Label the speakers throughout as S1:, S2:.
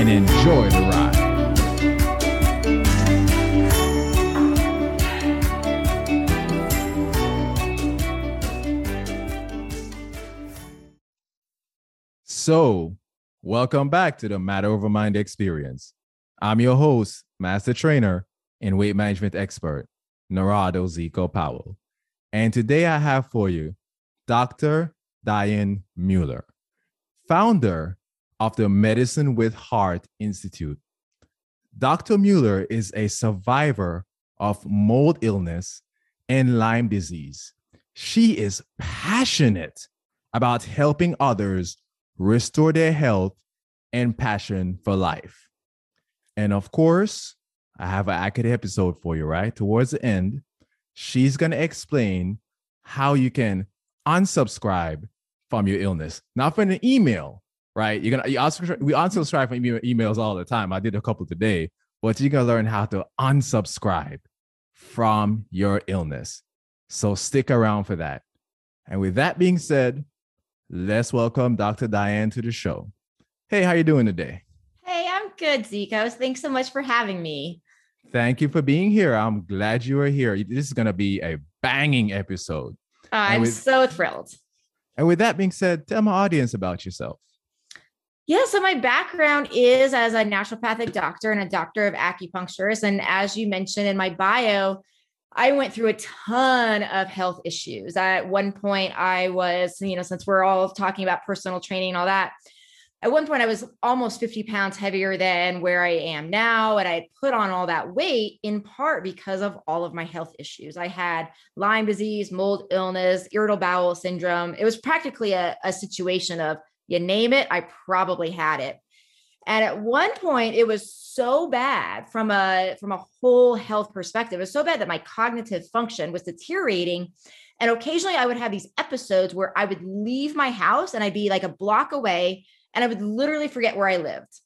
S1: and enjoy the ride. So, welcome back to the Matter Over Mind experience. I'm your host, Master Trainer and Weight Management Expert, Narado Zico Powell. And today I have for you Dr. Diane Mueller, founder of the Medicine with Heart Institute. Dr. Mueller is a survivor of mold illness and Lyme disease. She is passionate about helping others restore their health and passion for life. And of course, I have an accurate episode for you, right? Towards the end, she's going to explain how you can unsubscribe from your illness, not from an email, right? You're gonna you also we unsubscribe from email, emails all the time. I did a couple today, but you're gonna learn how to unsubscribe from your illness. So stick around for that. And with that being said, let's welcome Dr. Diane to the show. Hey, how you doing today?
S2: Hey, I'm good, Zikos. Thanks so much for having me.
S1: Thank you for being here. I'm glad you are here. This is going to be a banging episode.
S2: I'm with, so thrilled.
S1: And with that being said, tell my audience about yourself.
S2: Yeah, so my background is as a naturopathic doctor and a doctor of acupuncturist. And as you mentioned in my bio, I went through a ton of health issues. At one point, I was, you know, since we're all talking about personal training and all that, at one point I was almost 50 pounds heavier than where I am now. And I put on all that weight in part because of all of my health issues. I had Lyme disease, mold illness, irritable bowel syndrome. It was practically a, a situation of you name it, I probably had it. And at one point, it was so bad from a from a whole health perspective. It was so bad that my cognitive function was deteriorating. And occasionally I would have these episodes where I would leave my house and I'd be like a block away and I would literally forget where I lived.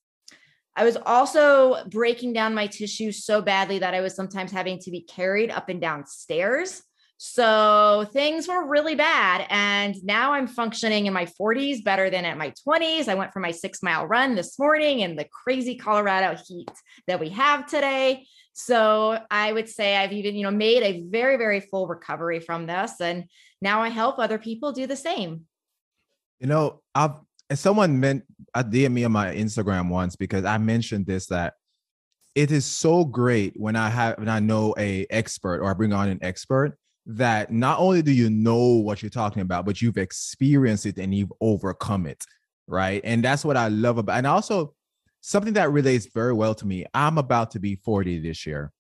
S2: I was also breaking down my tissues so badly that I was sometimes having to be carried up and down stairs. So things were really bad. And now I'm functioning in my 40s better than at my 20s. I went for my six mile run this morning in the crazy Colorado heat that we have today. So I would say I've even, you know, made a very, very full recovery from this. And now I help other people do the same.
S1: You know, I've someone meant I uh, DM me on my Instagram once because I mentioned this that it is so great when I have when I know a expert or I bring on an expert that not only do you know what you're talking about, but you've experienced it and you've overcome it, right? And that's what I love about. And also something that relates very well to me. I'm about to be 40 this year,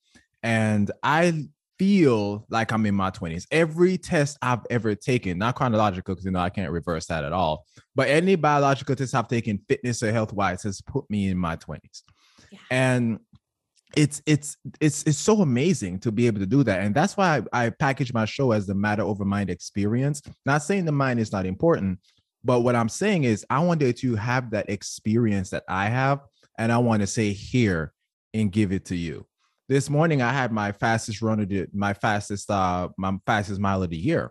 S1: and I feel like I'm in my 20s. Every test I've ever taken, not chronological, because you know I can't reverse that at all, but any biological test I've taken, fitness or health wise, has put me in my 20s. Yeah. And it's it's it's it's so amazing to be able to do that and that's why I, I, package my show as the matter over mind experience not saying the mind is not important but what i'm saying is i wanted to have that experience that i have and i want to say here and give it to you. This morning i had my fastest run of the my fastest uh my fastest mile of the year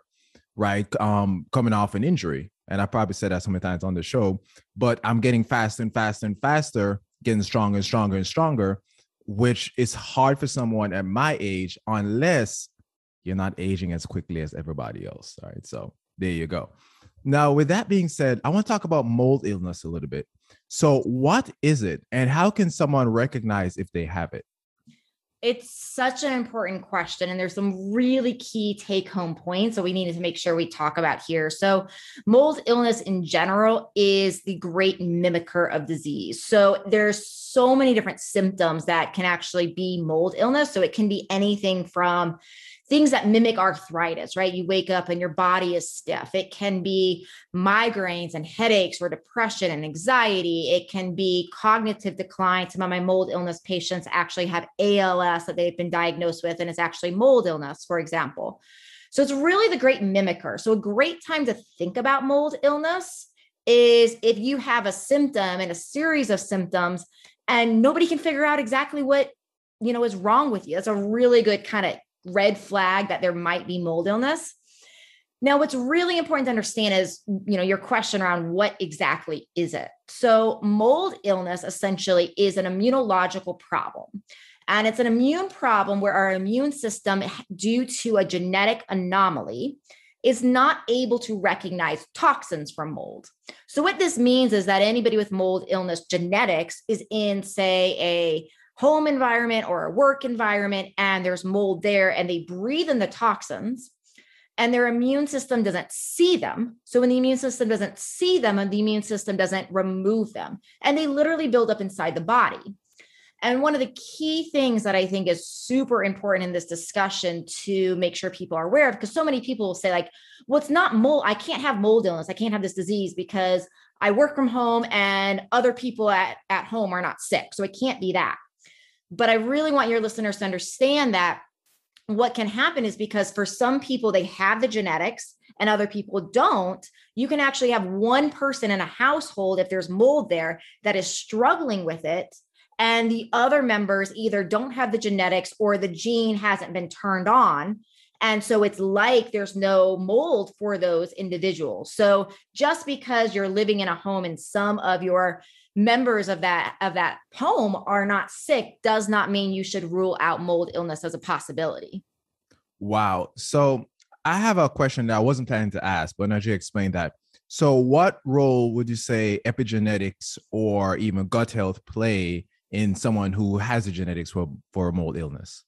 S1: right um coming off an injury and i probably said that so many times on the show but i'm getting faster and faster and faster getting stronger and stronger and stronger which is hard for someone at my age unless you're not aging as quickly as everybody else. All right. So there you go. Now, with that being said, I want to talk about mold illness a little bit. So, what is it, and how can someone recognize if they have it?
S2: It's such an important question, and there's some really key take home points that we needed to make sure we talk about here. So, mold illness in general is the great mimicker of disease. So, there's so many different symptoms that can actually be mold illness. So, it can be anything from things that mimic arthritis, right? You wake up and your body is stiff. It can be migraines and headaches or depression and anxiety. It can be cognitive decline. Some of my mold illness patients actually have ALS that they've been diagnosed with, and it's actually mold illness, for example. So it's really the great mimicker. So a great time to think about mold illness is if you have a symptom and a series of symptoms and nobody can figure out exactly what you know is wrong with you. That's a really good kind of red flag that there might be mold illness. Now, what's really important to understand is, you know, your question around what exactly is it? So, mold illness essentially is an immunological problem. And it's an immune problem where our immune system, due to a genetic anomaly, is not able to recognize toxins from mold. So, what this means is that anybody with mold illness genetics is in, say, a home environment or a work environment, and there's mold there, and they breathe in the toxins, and their immune system doesn't see them. So, when the immune system doesn't see them, and the immune system doesn't remove them, and they literally build up inside the body. And one of the key things that I think is super important in this discussion to make sure people are aware of, because so many people will say, like, well, it's not mold. I can't have mold illness. I can't have this disease because I work from home and other people at, at home are not sick. So it can't be that. But I really want your listeners to understand that what can happen is because for some people, they have the genetics and other people don't, you can actually have one person in a household, if there's mold there, that is struggling with it. And the other members either don't have the genetics or the gene hasn't been turned on. And so it's like there's no mold for those individuals. So just because you're living in a home and some of your members of that of that home are not sick does not mean you should rule out mold illness as a possibility
S1: wow so i have a question that i wasn't planning to ask but Najee explained that so what role would you say epigenetics or even gut health play in someone who has the genetics for, for mold illness?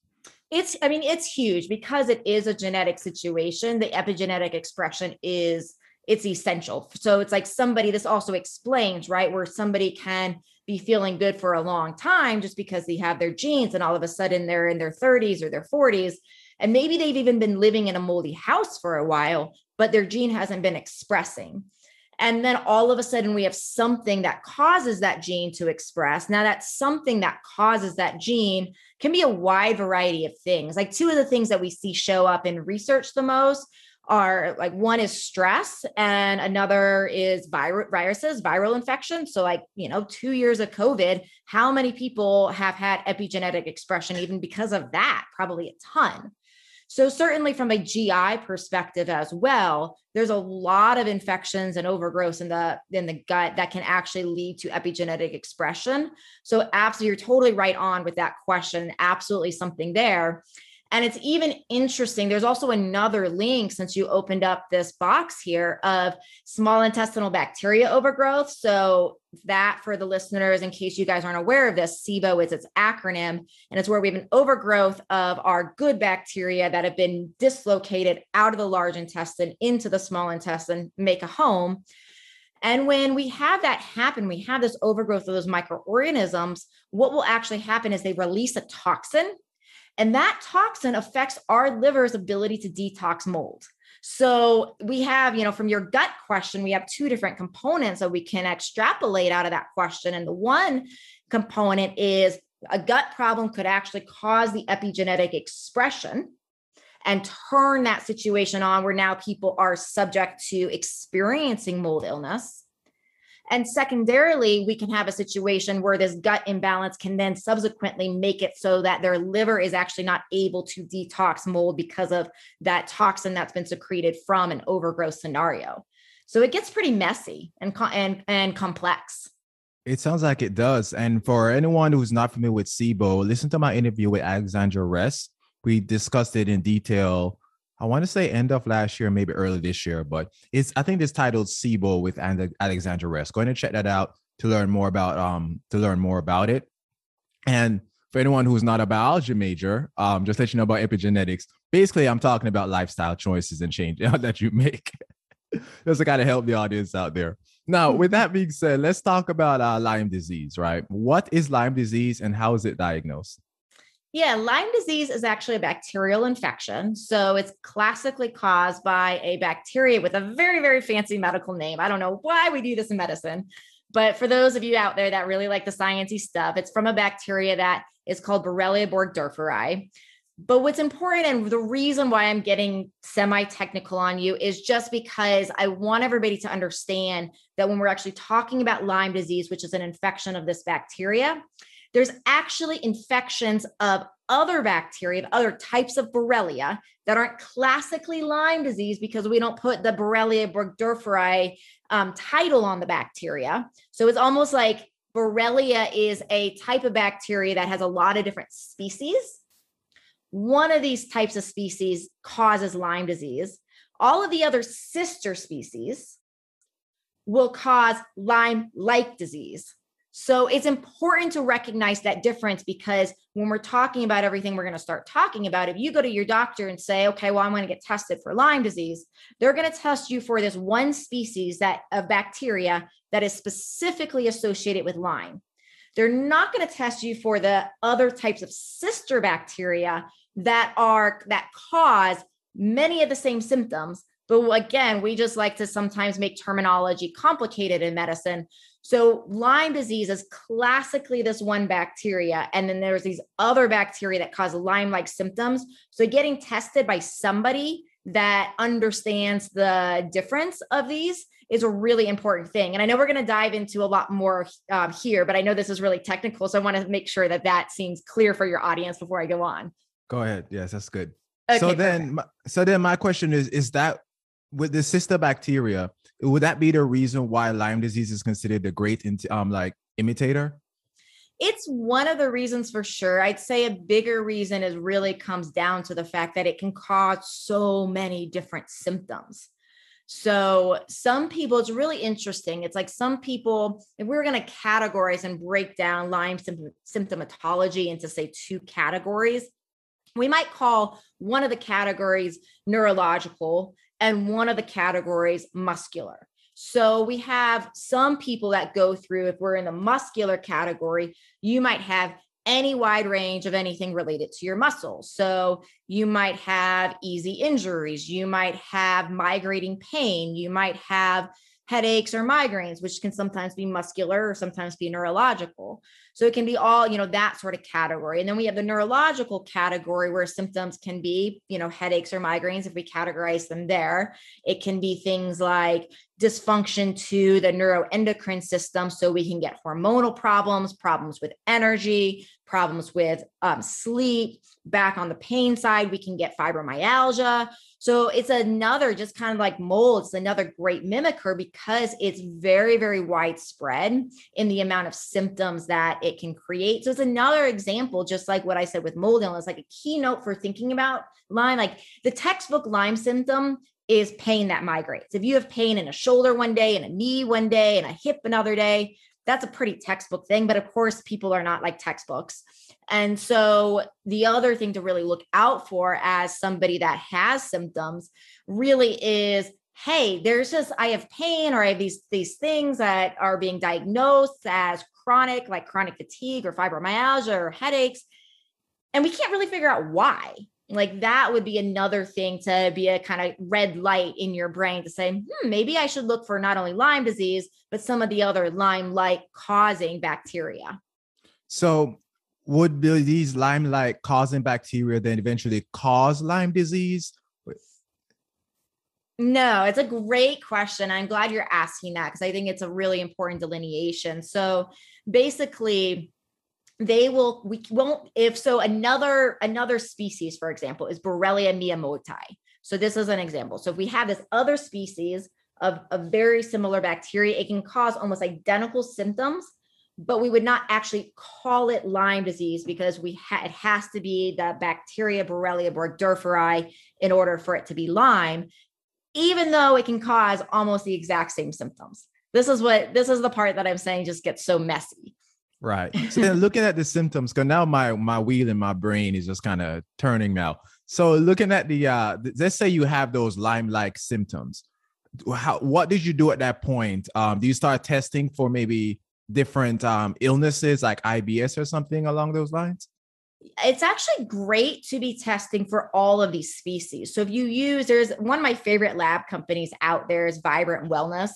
S2: It's, I mean, it's huge because it is a genetic situation. The epigenetic expression is it's essential. So it's like somebody, this also explains, right, where somebody can be feeling good for a long time just because they have their genes and all of a sudden they're in their 30s or their 40s. And maybe they've even been living in a moldy house for a while, but their gene hasn't been expressing. And then all of a sudden, we have something that causes that gene to express. Now, that something that causes that gene can be a wide variety of things. Like two of the things that we see show up in research the most are like one is stress and another is vir- viruses, viral infection. So, like, you know, two years of COVID, how many people have had epigenetic expression even because of that? Probably a ton. So certainly from a GI perspective as well, there's a lot of infections and overgrowth in the in the gut that can actually lead to epigenetic expression. So absolutely you're totally right on with that question. Absolutely something there. And it's even interesting. There's also another link since you opened up this box here of small intestinal bacteria overgrowth. So, that for the listeners, in case you guys aren't aware of this, SIBO is its acronym, and it's where we have an overgrowth of our good bacteria that have been dislocated out of the large intestine into the small intestine, make a home. And when we have that happen, we have this overgrowth of those microorganisms, what will actually happen is they release a toxin and that toxin affects our liver's ability to detox mold. So we have, you know, from your gut question, we have two different components that we can extrapolate out of that question. And the one component is a gut problem could actually cause the epigenetic expression and turn that situation on where now people are subject to experiencing mold illness. And secondarily, we can have a situation where this gut imbalance can then subsequently make it so that their liver is actually not able to detox mold because of that toxin that's been secreted from an overgrowth scenario. So it gets pretty messy and and and complex.
S1: It sounds like it does. And for anyone who's not familiar with SIBO, listen to my interview with Alexandra Rest. We discussed it in detail I want to say end of last year, maybe early this year, but it's I think it's titled SIBO with Alexandra Rest. Go ahead and check that out to learn more about um to learn more about it. And for anyone who's not a biology major, um, just let you know about epigenetics. Basically, I'm talking about lifestyle choices and change that you make. just to kind of help the audience out there. Now, with that being said, let's talk about uh, Lyme disease, right? What is Lyme disease and how is it diagnosed?
S2: Yeah, Lyme disease is actually a bacterial infection. So it's classically caused by a bacteria with a very, very fancy medical name. I don't know why we do this in medicine, but for those of you out there that really like the sciencey stuff, it's from a bacteria that is called Borrelia burgdorferi. But what's important and the reason why I'm getting semi technical on you is just because I want everybody to understand that when we're actually talking about Lyme disease, which is an infection of this bacteria, there's actually infections of other bacteria, of other types of Borrelia that aren't classically Lyme disease because we don't put the Borrelia burgdorferi um, title on the bacteria. So it's almost like Borrelia is a type of bacteria that has a lot of different species. One of these types of species causes Lyme disease. All of the other sister species will cause Lyme like disease. So it's important to recognize that difference because when we're talking about everything we're going to start talking about, if you go to your doctor and say, okay, well, I'm going to get tested for Lyme disease, they're going to test you for this one species that of bacteria that is specifically associated with Lyme. They're not going to test you for the other types of sister bacteria that are that cause many of the same symptoms. But again, we just like to sometimes make terminology complicated in medicine. So Lyme disease is classically this one bacteria, and then there's these other bacteria that cause Lyme-like symptoms. So getting tested by somebody that understands the difference of these is a really important thing. And I know we're going to dive into a lot more um, here, but I know this is really technical, so I want to make sure that that seems clear for your audience before I go on.
S1: Go ahead. Yes, that's good. Okay, so then, so then my question is: Is that with the sister bacteria? Would that be the reason why Lyme disease is considered a great um like imitator?
S2: It's one of the reasons for sure. I'd say a bigger reason is really comes down to the fact that it can cause so many different symptoms. So, some people, it's really interesting. It's like some people, if we are going to categorize and break down Lyme symptomatology into, say, two categories, we might call one of the categories neurological and one of the categories muscular. So we have some people that go through, if we're in the muscular category, you might have any wide range of anything related to your muscles. So you might have easy injuries, you might have migrating pain, you might have headaches or migraines, which can sometimes be muscular or sometimes be neurological. So it can be all, you know, that sort of category. And then we have the neurological category where symptoms can be, you know, headaches or migraines if we categorize them there. It can be things like dysfunction to the neuroendocrine system. So we can get hormonal problems, problems with energy, problems with um, sleep. Back on the pain side, we can get fibromyalgia. So it's another, just kind of like mold, it's another great mimicker because it's very, very widespread in the amount of symptoms that it can create. So it's another example, just like what I said with mold illness, like a keynote for thinking about Lyme. Like the textbook Lyme symptom is pain that migrates. If you have pain in a shoulder one day, and a knee one day, and a hip another day, that's a pretty textbook thing. But of course, people are not like textbooks. And so the other thing to really look out for as somebody that has symptoms really is hey there's just i have pain or i have these these things that are being diagnosed as chronic like chronic fatigue or fibromyalgia or headaches and we can't really figure out why like that would be another thing to be a kind of red light in your brain to say hmm, maybe i should look for not only lyme disease but some of the other lyme like causing bacteria
S1: so would these Lyme-like causing bacteria then eventually cause Lyme disease?
S2: No, it's a great question. I'm glad you're asking that because I think it's a really important delineation. So basically, they will we won't if so another another species for example is borrelia miyamotoi so this is an example so if we have this other species of a very similar bacteria it can cause almost identical symptoms but we would not actually call it Lyme disease because we ha- it has to be the bacteria Borrelia burgdorferi in order for it to be Lyme, even though it can cause almost the exact same symptoms. This is what this is the part that I'm saying just gets so messy.
S1: Right. So then looking at the symptoms, because now my my wheel in my brain is just kind of turning now. So looking at the uh let's say you have those Lyme-like symptoms. How what did you do at that point? Um, do you start testing for maybe different um, illnesses like IBS or something along those lines?
S2: it's actually great to be testing for all of these species. So if you use, there's one of my favorite lab companies out there is Vibrant Wellness.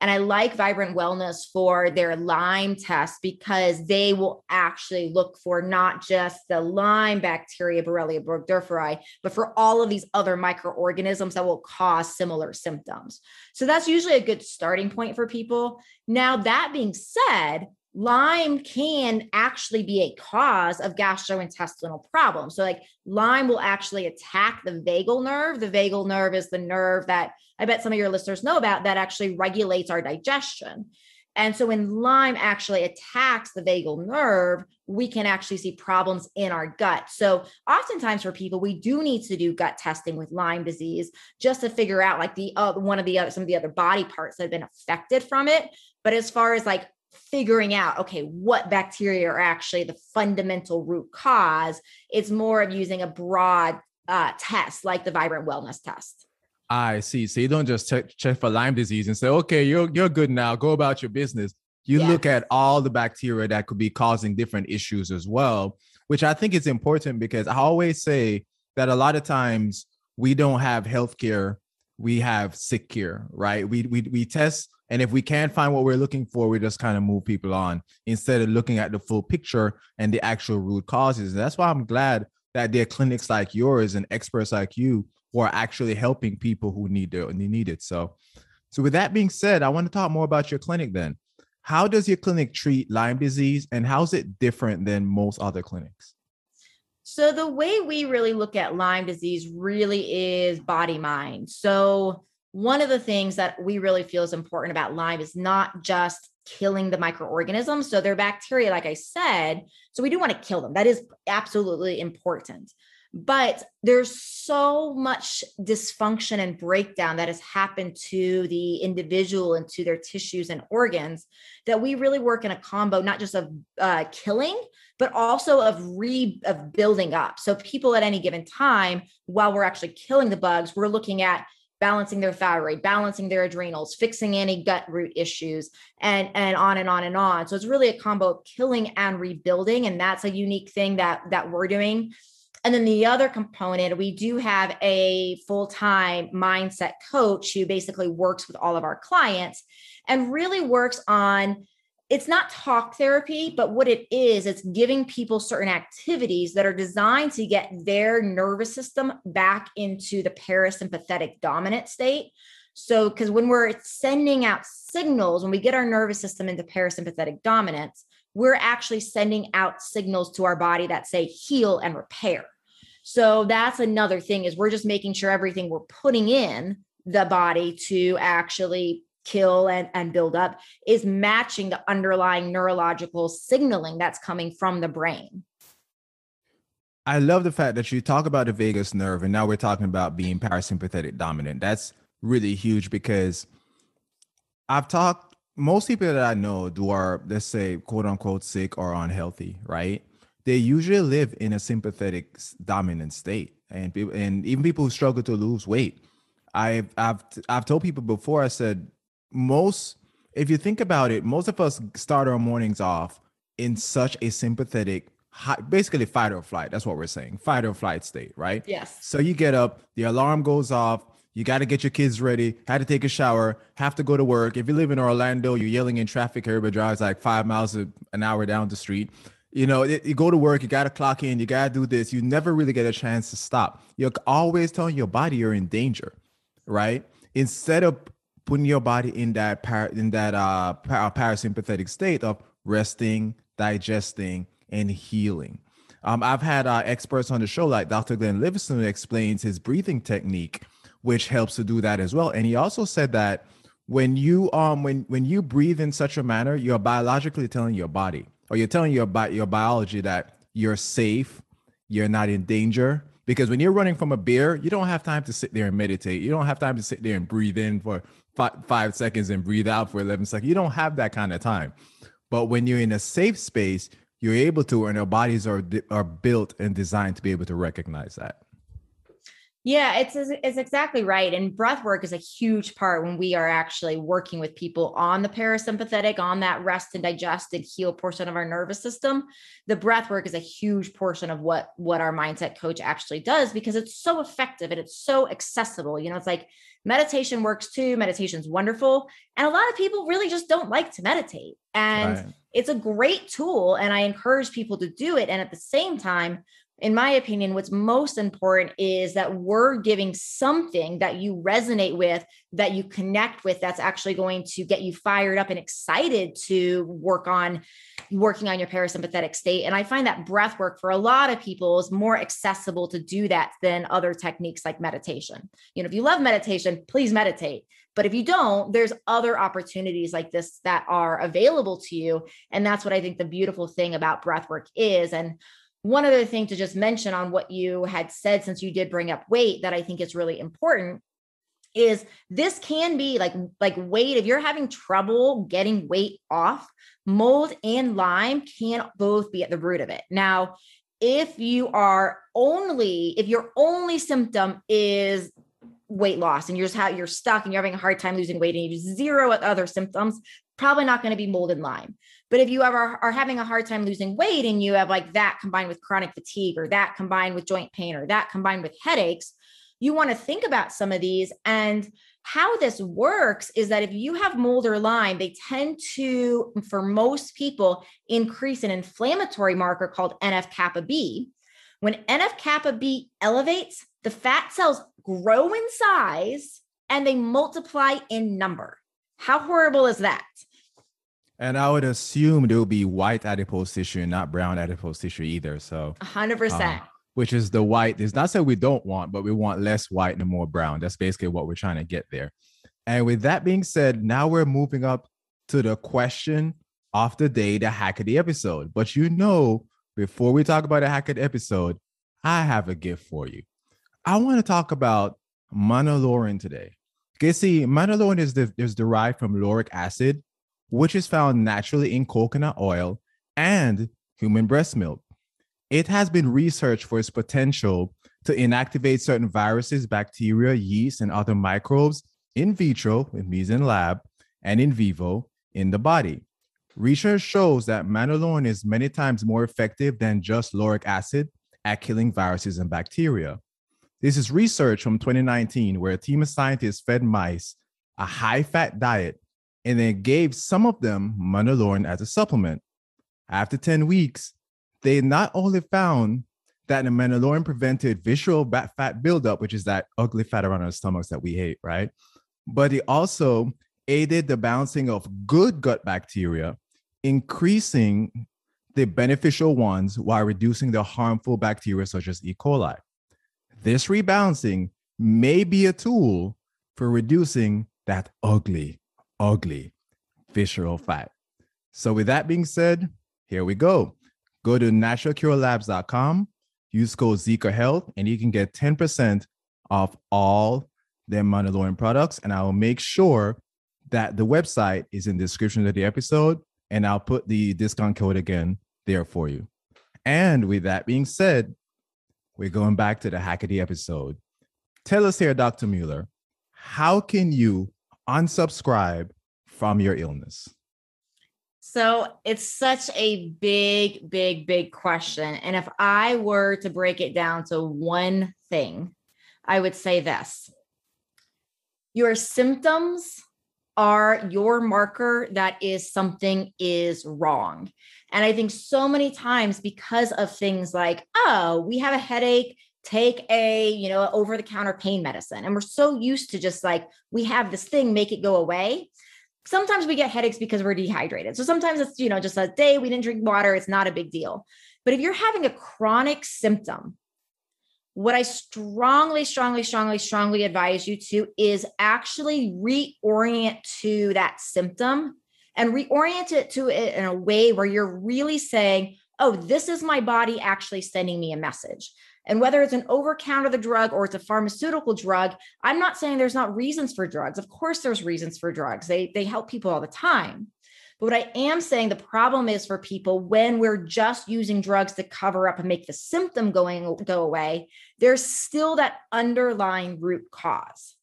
S2: And I like Vibrant Wellness for their Lyme test because they will actually look for not just the Lyme bacteria, Borrelia burgdorferi, but for all of these other microorganisms that will cause similar symptoms. So that's usually a good starting point for people. Now, that being said, Lyme can actually be a cause of gastrointestinal problems. So, like Lyme will actually attack the vagal nerve. The vagal nerve is the nerve that I bet some of your listeners know about that actually regulates our digestion. And so, when Lyme actually attacks the vagal nerve, we can actually see problems in our gut. So, oftentimes for people, we do need to do gut testing with Lyme disease just to figure out like the uh, one of the other some of the other body parts that have been affected from it. But as far as like figuring out okay what bacteria are actually the fundamental root cause it's more of using a broad uh, test like the vibrant wellness test.
S1: I see. So you don't just check, check for lyme disease and say okay you're, you're good now. Go about your business. You yeah. look at all the bacteria that could be causing different issues as well which i think is important because i always say that a lot of times we don't have healthcare we have sick care right? We, we we test and if we can't find what we're looking for, we just kind of move people on instead of looking at the full picture and the actual root causes. And that's why I'm glad that there are clinics like yours and experts like you who are actually helping people who need it and need it. So, so with that being said, I want to talk more about your clinic then. How does your clinic treat Lyme disease and how is it different than most other clinics?
S2: So the way we really look at Lyme disease really is body mind. So one of the things that we really feel is important about Lyme is not just killing the microorganisms. So they're bacteria, like I said. So we do want to kill them. That is absolutely important. But there's so much dysfunction and breakdown that has happened to the individual and to their tissues and organs that we really work in a combo, not just of uh, killing, but also of re of building up. So people at any given time, while we're actually killing the bugs, we're looking at balancing their thyroid, balancing their adrenals, fixing any gut root issues, and and on and on and on. So it's really a combo of killing and rebuilding, and that's a unique thing that that we're doing. And then the other component, we do have a full time mindset coach who basically works with all of our clients and really works on it's not talk therapy, but what it is, it's giving people certain activities that are designed to get their nervous system back into the parasympathetic dominant state. So, because when we're sending out signals, when we get our nervous system into parasympathetic dominance, we're actually sending out signals to our body that say heal and repair. So, that's another thing is we're just making sure everything we're putting in the body to actually kill and, and build up is matching the underlying neurological signaling that's coming from the brain.
S1: I love the fact that you talk about the vagus nerve and now we're talking about being parasympathetic dominant. That's really huge because I've talked most people that I know who are, let's say, quote unquote, sick or unhealthy, right? They usually live in a sympathetic dominant state, and people and even people who struggle to lose weight. I've I've I've told people before. I said most if you think about it most of us start our mornings off in such a sympathetic high, basically fight or flight. That's what we're saying fight or flight state right?
S2: Yes.
S1: So you get up the alarm goes off you got to get your kids ready had to take a shower have to go to work. If you live in orlando you're yelling in traffic everybody drives like five miles an hour down the street. You know it, you go to work you got to clock in you got to do this. You never really get a chance to stop. You're always telling your body you're in danger right? Instead of putting your body in that par- in that uh, par- parasympathetic state of resting, digesting, and healing. Um, I've had uh, experts on the show like Dr. Glenn Livingston explains his breathing technique, which helps to do that as well. And he also said that when you um when when you breathe in such a manner, you're biologically telling your body or you're telling your bi- your biology that you're safe, you're not in danger. Because when you're running from a bear, you don't have time to sit there and meditate. You don't have time to sit there and breathe in for five, five seconds and breathe out for 11 seconds. You don't have that kind of time. But when you're in a safe space, you're able to, and our bodies are are built and designed to be able to recognize that.
S2: Yeah, it's it's exactly right. And breath work is a huge part when we are actually working with people on the parasympathetic, on that rest and digest and heal portion of our nervous system. The breath work is a huge portion of what what our mindset coach actually does because it's so effective and it's so accessible. You know, it's like meditation works too. Meditation's wonderful, and a lot of people really just don't like to meditate. And right. it's a great tool and I encourage people to do it and at the same time in my opinion, what's most important is that we're giving something that you resonate with, that you connect with, that's actually going to get you fired up and excited to work on working on your parasympathetic state. And I find that breath work for a lot of people is more accessible to do that than other techniques like meditation. You know, if you love meditation, please meditate. But if you don't, there's other opportunities like this that are available to you. And that's what I think the beautiful thing about breath work is. And one other thing to just mention on what you had said, since you did bring up weight, that I think is really important is this can be like like weight if you're having trouble getting weight off mold and Lyme can both be at the root of it. Now if you are only if your only symptom is weight loss and you're just how you're stuck and you're having a hard time losing weight and you have zero other symptoms probably not going to be mold and lyme but if you ever are having a hard time losing weight and you have like that combined with chronic fatigue or that combined with joint pain or that combined with headaches, you want to think about some of these. And how this works is that if you have mold or Lyme, they tend to, for most people, increase an inflammatory marker called NF kappa B. When NF kappa B elevates, the fat cells grow in size and they multiply in number. How horrible is that?
S1: And I would assume there will be white adipose tissue and not brown adipose tissue either. So
S2: 100%. Uh,
S1: which is the white. It's not saying we don't want, but we want less white and more brown. That's basically what we're trying to get there. And with that being said, now we're moving up to the question of the day, the hack of the episode. But you know, before we talk about a hack of the episode, I have a gift for you. I want to talk about monolaurin today. Okay, see, monolaurin is, the, is derived from lauric acid, which is found naturally in coconut oil and human breast milk. It has been researched for its potential to inactivate certain viruses, bacteria, yeast, and other microbes in vitro, with means in lab, and in vivo in the body. Research shows that monolaurin is many times more effective than just lauric acid at killing viruses and bacteria. This is research from 2019 where a team of scientists fed mice a high fat diet and then gave some of them monolaurin as a supplement. After 10 weeks, they not only found that the monolaurin prevented visceral fat buildup, which is that ugly fat around our stomachs that we hate, right? But it also aided the balancing of good gut bacteria, increasing the beneficial ones while reducing the harmful bacteria such as E. coli. This rebalancing may be a tool for reducing that ugly ugly visceral fat. So, with that being said, here we go. Go to naturalcurelabs.com, use code Zeco Health, and you can get 10% off all their monolaurin products. And I will make sure that the website is in the description of the episode, and I'll put the discount code again there for you. And with that being said, we're going back to the Hackety episode. Tell us here, Dr. Mueller, how can you unsubscribe from your illness?
S2: So it's such a big, big, big question. And if I were to break it down to one thing, I would say this your symptoms are your marker that is something is wrong. And I think so many times because of things like, oh, we have a headache, take a you know over the counter pain medicine. And we're so used to just like we have this thing make it go away. Sometimes we get headaches because we're dehydrated. So sometimes it's you know just a day we didn't drink water it's not a big deal. But if you're having a chronic symptom what i strongly strongly strongly strongly advise you to is actually reorient to that symptom and reorient it to it in a way where you're really saying oh this is my body actually sending me a message and whether it's an over counter the drug or it's a pharmaceutical drug, I'm not saying there's not reasons for drugs. Of course, there's reasons for drugs. They, they help people all the time. But what I am saying the problem is for people when we're just using drugs to cover up and make the symptom going go away, there's still that underlying root cause.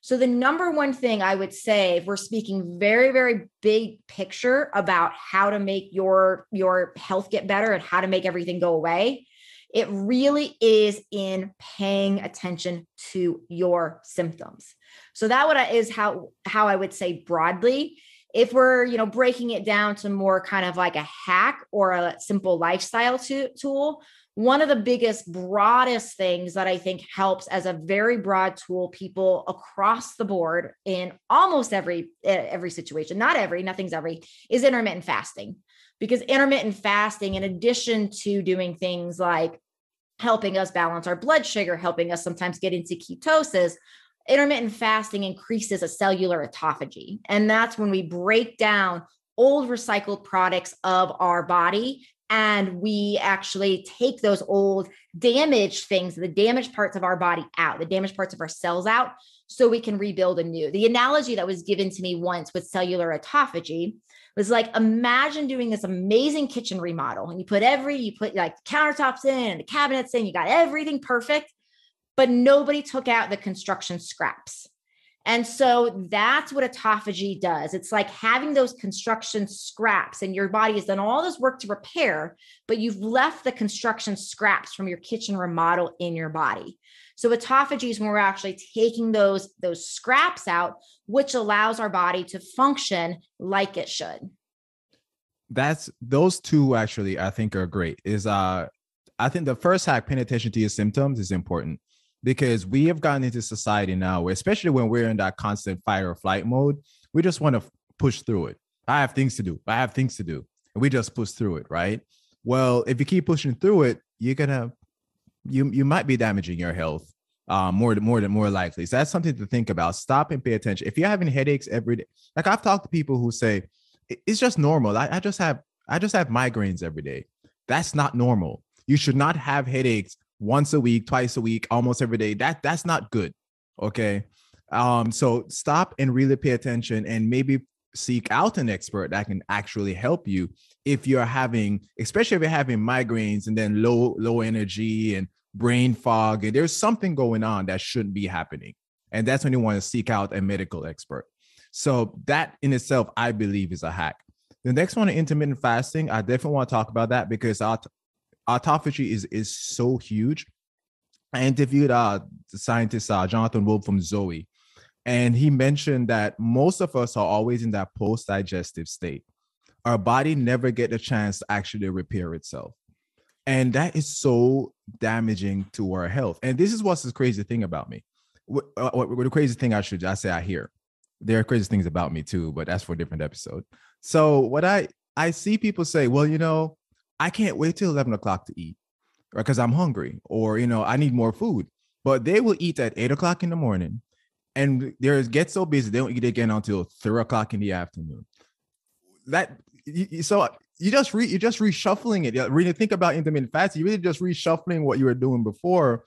S2: So the number one thing I would say if we're speaking very very big picture about how to make your your health get better and how to make everything go away, it really is in paying attention to your symptoms. So that what uh, is how how I would say broadly if we're you know breaking it down to more kind of like a hack or a simple lifestyle to, tool one of the biggest broadest things that i think helps as a very broad tool people across the board in almost every every situation not every nothing's every is intermittent fasting because intermittent fasting in addition to doing things like helping us balance our blood sugar helping us sometimes get into ketosis intermittent fasting increases a cellular autophagy. And that's when we break down old recycled products of our body and we actually take those old damaged things, the damaged parts of our body out, the damaged parts of our cells out, so we can rebuild anew. The analogy that was given to me once with cellular autophagy was like imagine doing this amazing kitchen remodel and you put every you put like countertops in and the cabinets in, you got everything perfect but nobody took out the construction scraps. And so that's what autophagy does. It's like having those construction scraps, and your body has done all this work to repair, but you've left the construction scraps from your kitchen remodel in your body. So autophagy is when we're actually taking those, those scraps out, which allows our body to function like it should.
S1: That's those two actually, I think are great. Is uh I think the first hack, paying attention to your symptoms, is important because we have gotten into society now especially when we're in that constant fight or flight mode we just want to push through it. I have things to do. I have things to do. And we just push through it right? Well if you keep pushing through it you're gonna you you might be damaging your health uh, more more than more likely. So that's something to think about. Stop and pay attention. If you're having headaches every day like i've talked to people who say it's just normal. I, I just have i just have migraines every day. That's not normal. You should not have headaches once a week, twice a week, almost every day. That that's not good. Okay. Um, so stop and really pay attention and maybe seek out an expert that can actually help you if you're having, especially if you're having migraines and then low, low energy and brain fog, and there's something going on that shouldn't be happening. And that's when you want to seek out a medical expert. So that in itself, I believe, is a hack. The next one, intermittent fasting, I definitely want to talk about that because I'll, autophagy is is so huge. I interviewed uh, the scientist uh, Jonathan Wolf from Zoe, and he mentioned that most of us are always in that post-digestive state. Our body never get a chance to actually repair itself. And that is so damaging to our health. And this is what's the crazy thing about me. What, uh, what, what the crazy thing I should I say I hear. There are crazy things about me too, but that's for a different episode. So what I I see people say, well, you know, I can't wait till 11 o'clock to eat because I'm hungry or, you know, I need more food. But they will eat at eight o'clock in the morning and they get so busy, they don't eat again until three o'clock in the afternoon. That so you just re, you're just reshuffling it. Really think about intermittent fasting. You really just reshuffling what you were doing before.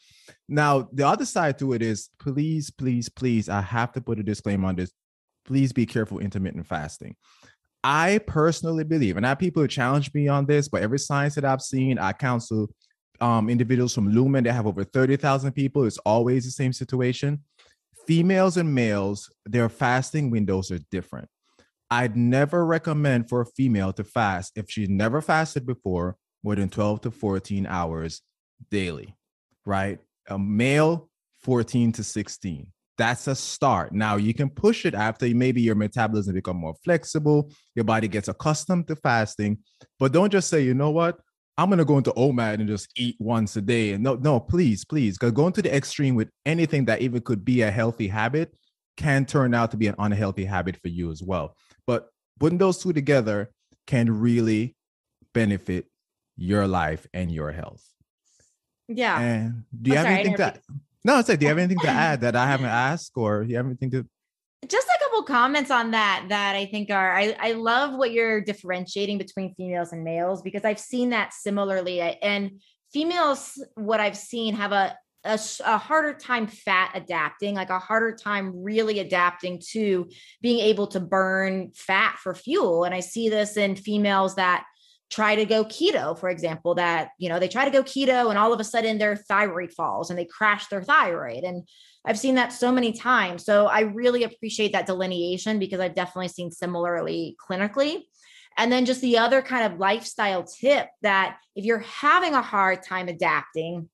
S1: Now the other side to it is, please, please, please. I have to put a disclaimer on this. Please be careful intermittent fasting. I personally believe, and I have people who challenge me on this, but every science that I've seen, I counsel um, individuals from Lumen that have over 30,000 people. It's always the same situation. Females and males, their fasting windows are different. I'd never recommend for a female to fast if she's never fasted before more than 12 to 14 hours daily, right? A male, 14 to 16 that's a start. Now you can push it after maybe your metabolism become more flexible, your body gets accustomed to fasting, but don't just say, you know what, I'm gonna go into OMAD and just eat once a day. And no, no, please, please, because going to the extreme with anything that even could be a healthy habit can turn out to be an unhealthy habit for you as well. But putting those two together can really benefit your life and your health.
S2: Yeah.
S1: And do you I'm have sorry, anything to no, it's like, do you have anything to add that I haven't asked, or you have anything to?
S2: Just a couple comments on that that I think are I, I love what you're differentiating between females and males because I've seen that similarly. And females, what I've seen have a a, a, harder time fat adapting, like a harder time really adapting to being able to burn fat for fuel. And I see this in females that try to go keto, for example, that, you know, they try to go keto and all of a sudden their thyroid falls and they crash their thyroid. And I've seen that so many times. So I really appreciate that delineation because I've definitely seen similarly clinically. And then just the other kind of lifestyle tip that if you're having a hard time adapting,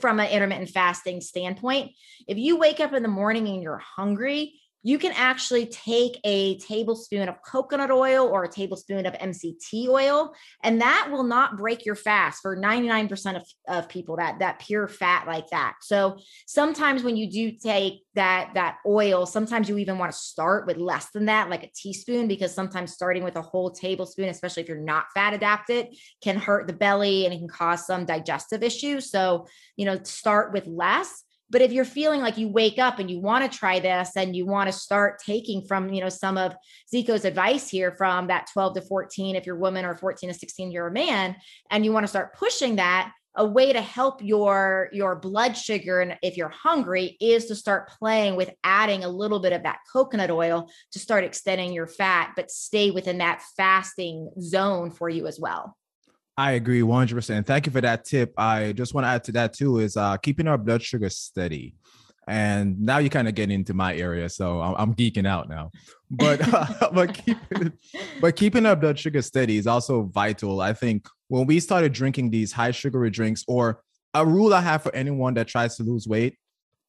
S2: from an intermittent fasting standpoint, if you wake up in the morning and you're hungry, you can actually take a tablespoon of coconut oil or a tablespoon of MCT oil, and that will not break your fast for 99% of, of people that that pure fat like that. So sometimes when you do take that that oil, sometimes you even want to start with less than that, like a teaspoon, because sometimes starting with a whole tablespoon, especially if you're not fat adapted, can hurt the belly and it can cause some digestive issues. So, you know, start with less but if you're feeling like you wake up and you want to try this and you want to start taking from, you know, some of Zeco's advice here from that 12 to 14, if you're a woman or 14 to 16, you're a man, and you want to start pushing that, a way to help your your blood sugar and if you're hungry is to start playing with adding a little bit of that coconut oil to start extending your fat but stay within that fasting zone for you as well
S1: I agree 100%. Thank you for that tip. I just want to add to that too is uh, keeping our blood sugar steady. And now you kind of get into my area, so I'm, I'm geeking out now. But uh, but keeping but keeping our blood sugar steady is also vital. I think when we started drinking these high sugary drinks, or a rule I have for anyone that tries to lose weight,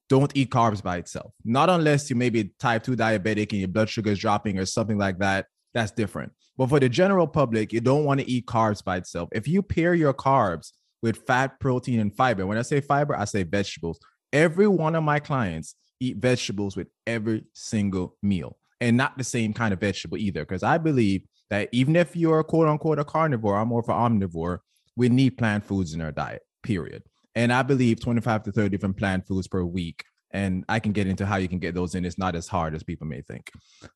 S1: don't eat carbs by itself. Not unless you may be type 2 diabetic and your blood sugar is dropping or something like that. That's different. But for the general public, you don't want to eat carbs by itself. If you pair your carbs with fat, protein, and fiber, when I say fiber, I say vegetables. Every one of my clients eat vegetables with every single meal and not the same kind of vegetable either. Because I believe that even if you're quote unquote a carnivore, I'm more of an omnivore, we need plant foods in our diet, period. And I believe 25 to 30 different plant foods per week. And I can get into how you can get those in. It's not as hard as people may think.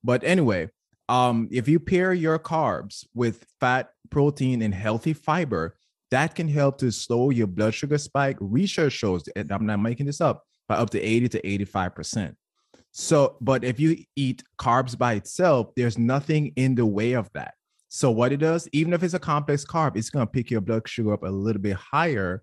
S1: But anyway, um, if you pair your carbs with fat, protein, and healthy fiber, that can help to slow your blood sugar spike. Research shows, and I'm not making this up, by up to 80 to 85%. So, but if you eat carbs by itself, there's nothing in the way of that. So, what it does, even if it's a complex carb, it's going to pick your blood sugar up a little bit higher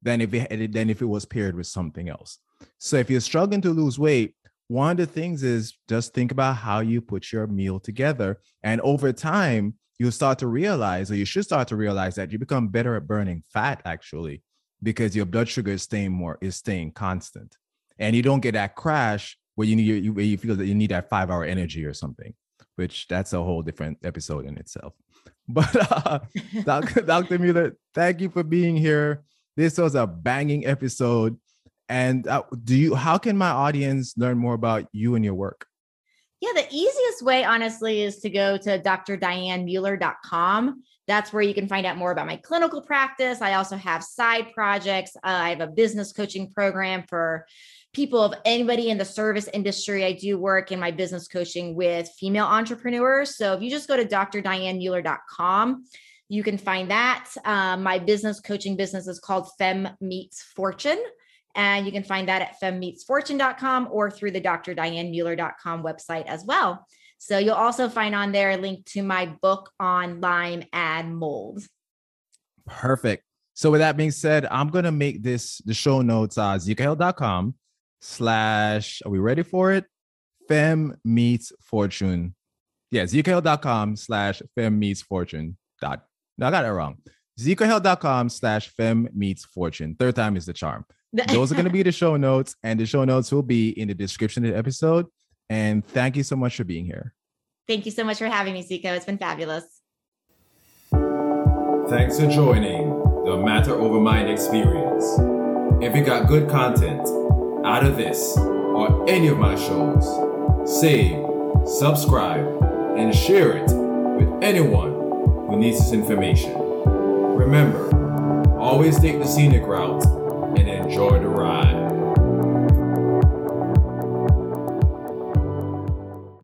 S1: than if it than if it was paired with something else. So, if you're struggling to lose weight, one of the things is just think about how you put your meal together. And over time, you'll start to realize, or you should start to realize that you become better at burning fat actually, because your blood sugar is staying more, is staying constant. And you don't get that crash where you need where you feel that you need that five hour energy or something, which that's a whole different episode in itself. But uh, Dr. Dr. Mueller, thank you for being here. This was a banging episode. And uh, do you? How can my audience learn more about you and your work?
S2: Yeah, the easiest way, honestly, is to go to drdianemueller.com. That's where you can find out more about my clinical practice. I also have side projects. Uh, I have a business coaching program for people of anybody in the service industry. I do work in my business coaching with female entrepreneurs. So if you just go to drdianemueller.com, you can find that. Um, my business coaching business is called Fem Meets Fortune. And you can find that at femmeetsfortune.com or through the drdianemueller.com website as well. So you'll also find on there a link to my book on Lyme and mold.
S1: Perfect. So with that being said, I'm gonna make this the show notes uh zecohealth.com slash are we ready for it? Fem meets fortune. Yeah, zecohealth.com slash fem meets fortune. Dot. No, I got it wrong. zecohealth.com slash fem meets fortune. Third time is the charm. Those are going to be the show notes, and the show notes will be in the description of the episode. And thank you so much for being here.
S2: Thank you so much for having me, Zeco. It's been fabulous.
S1: Thanks for joining the Matter Over Mind experience. If you got good content out of this or any of my shows, save, subscribe, and share it with anyone who needs this information. Remember, always take the scenic route and enjoy the ride.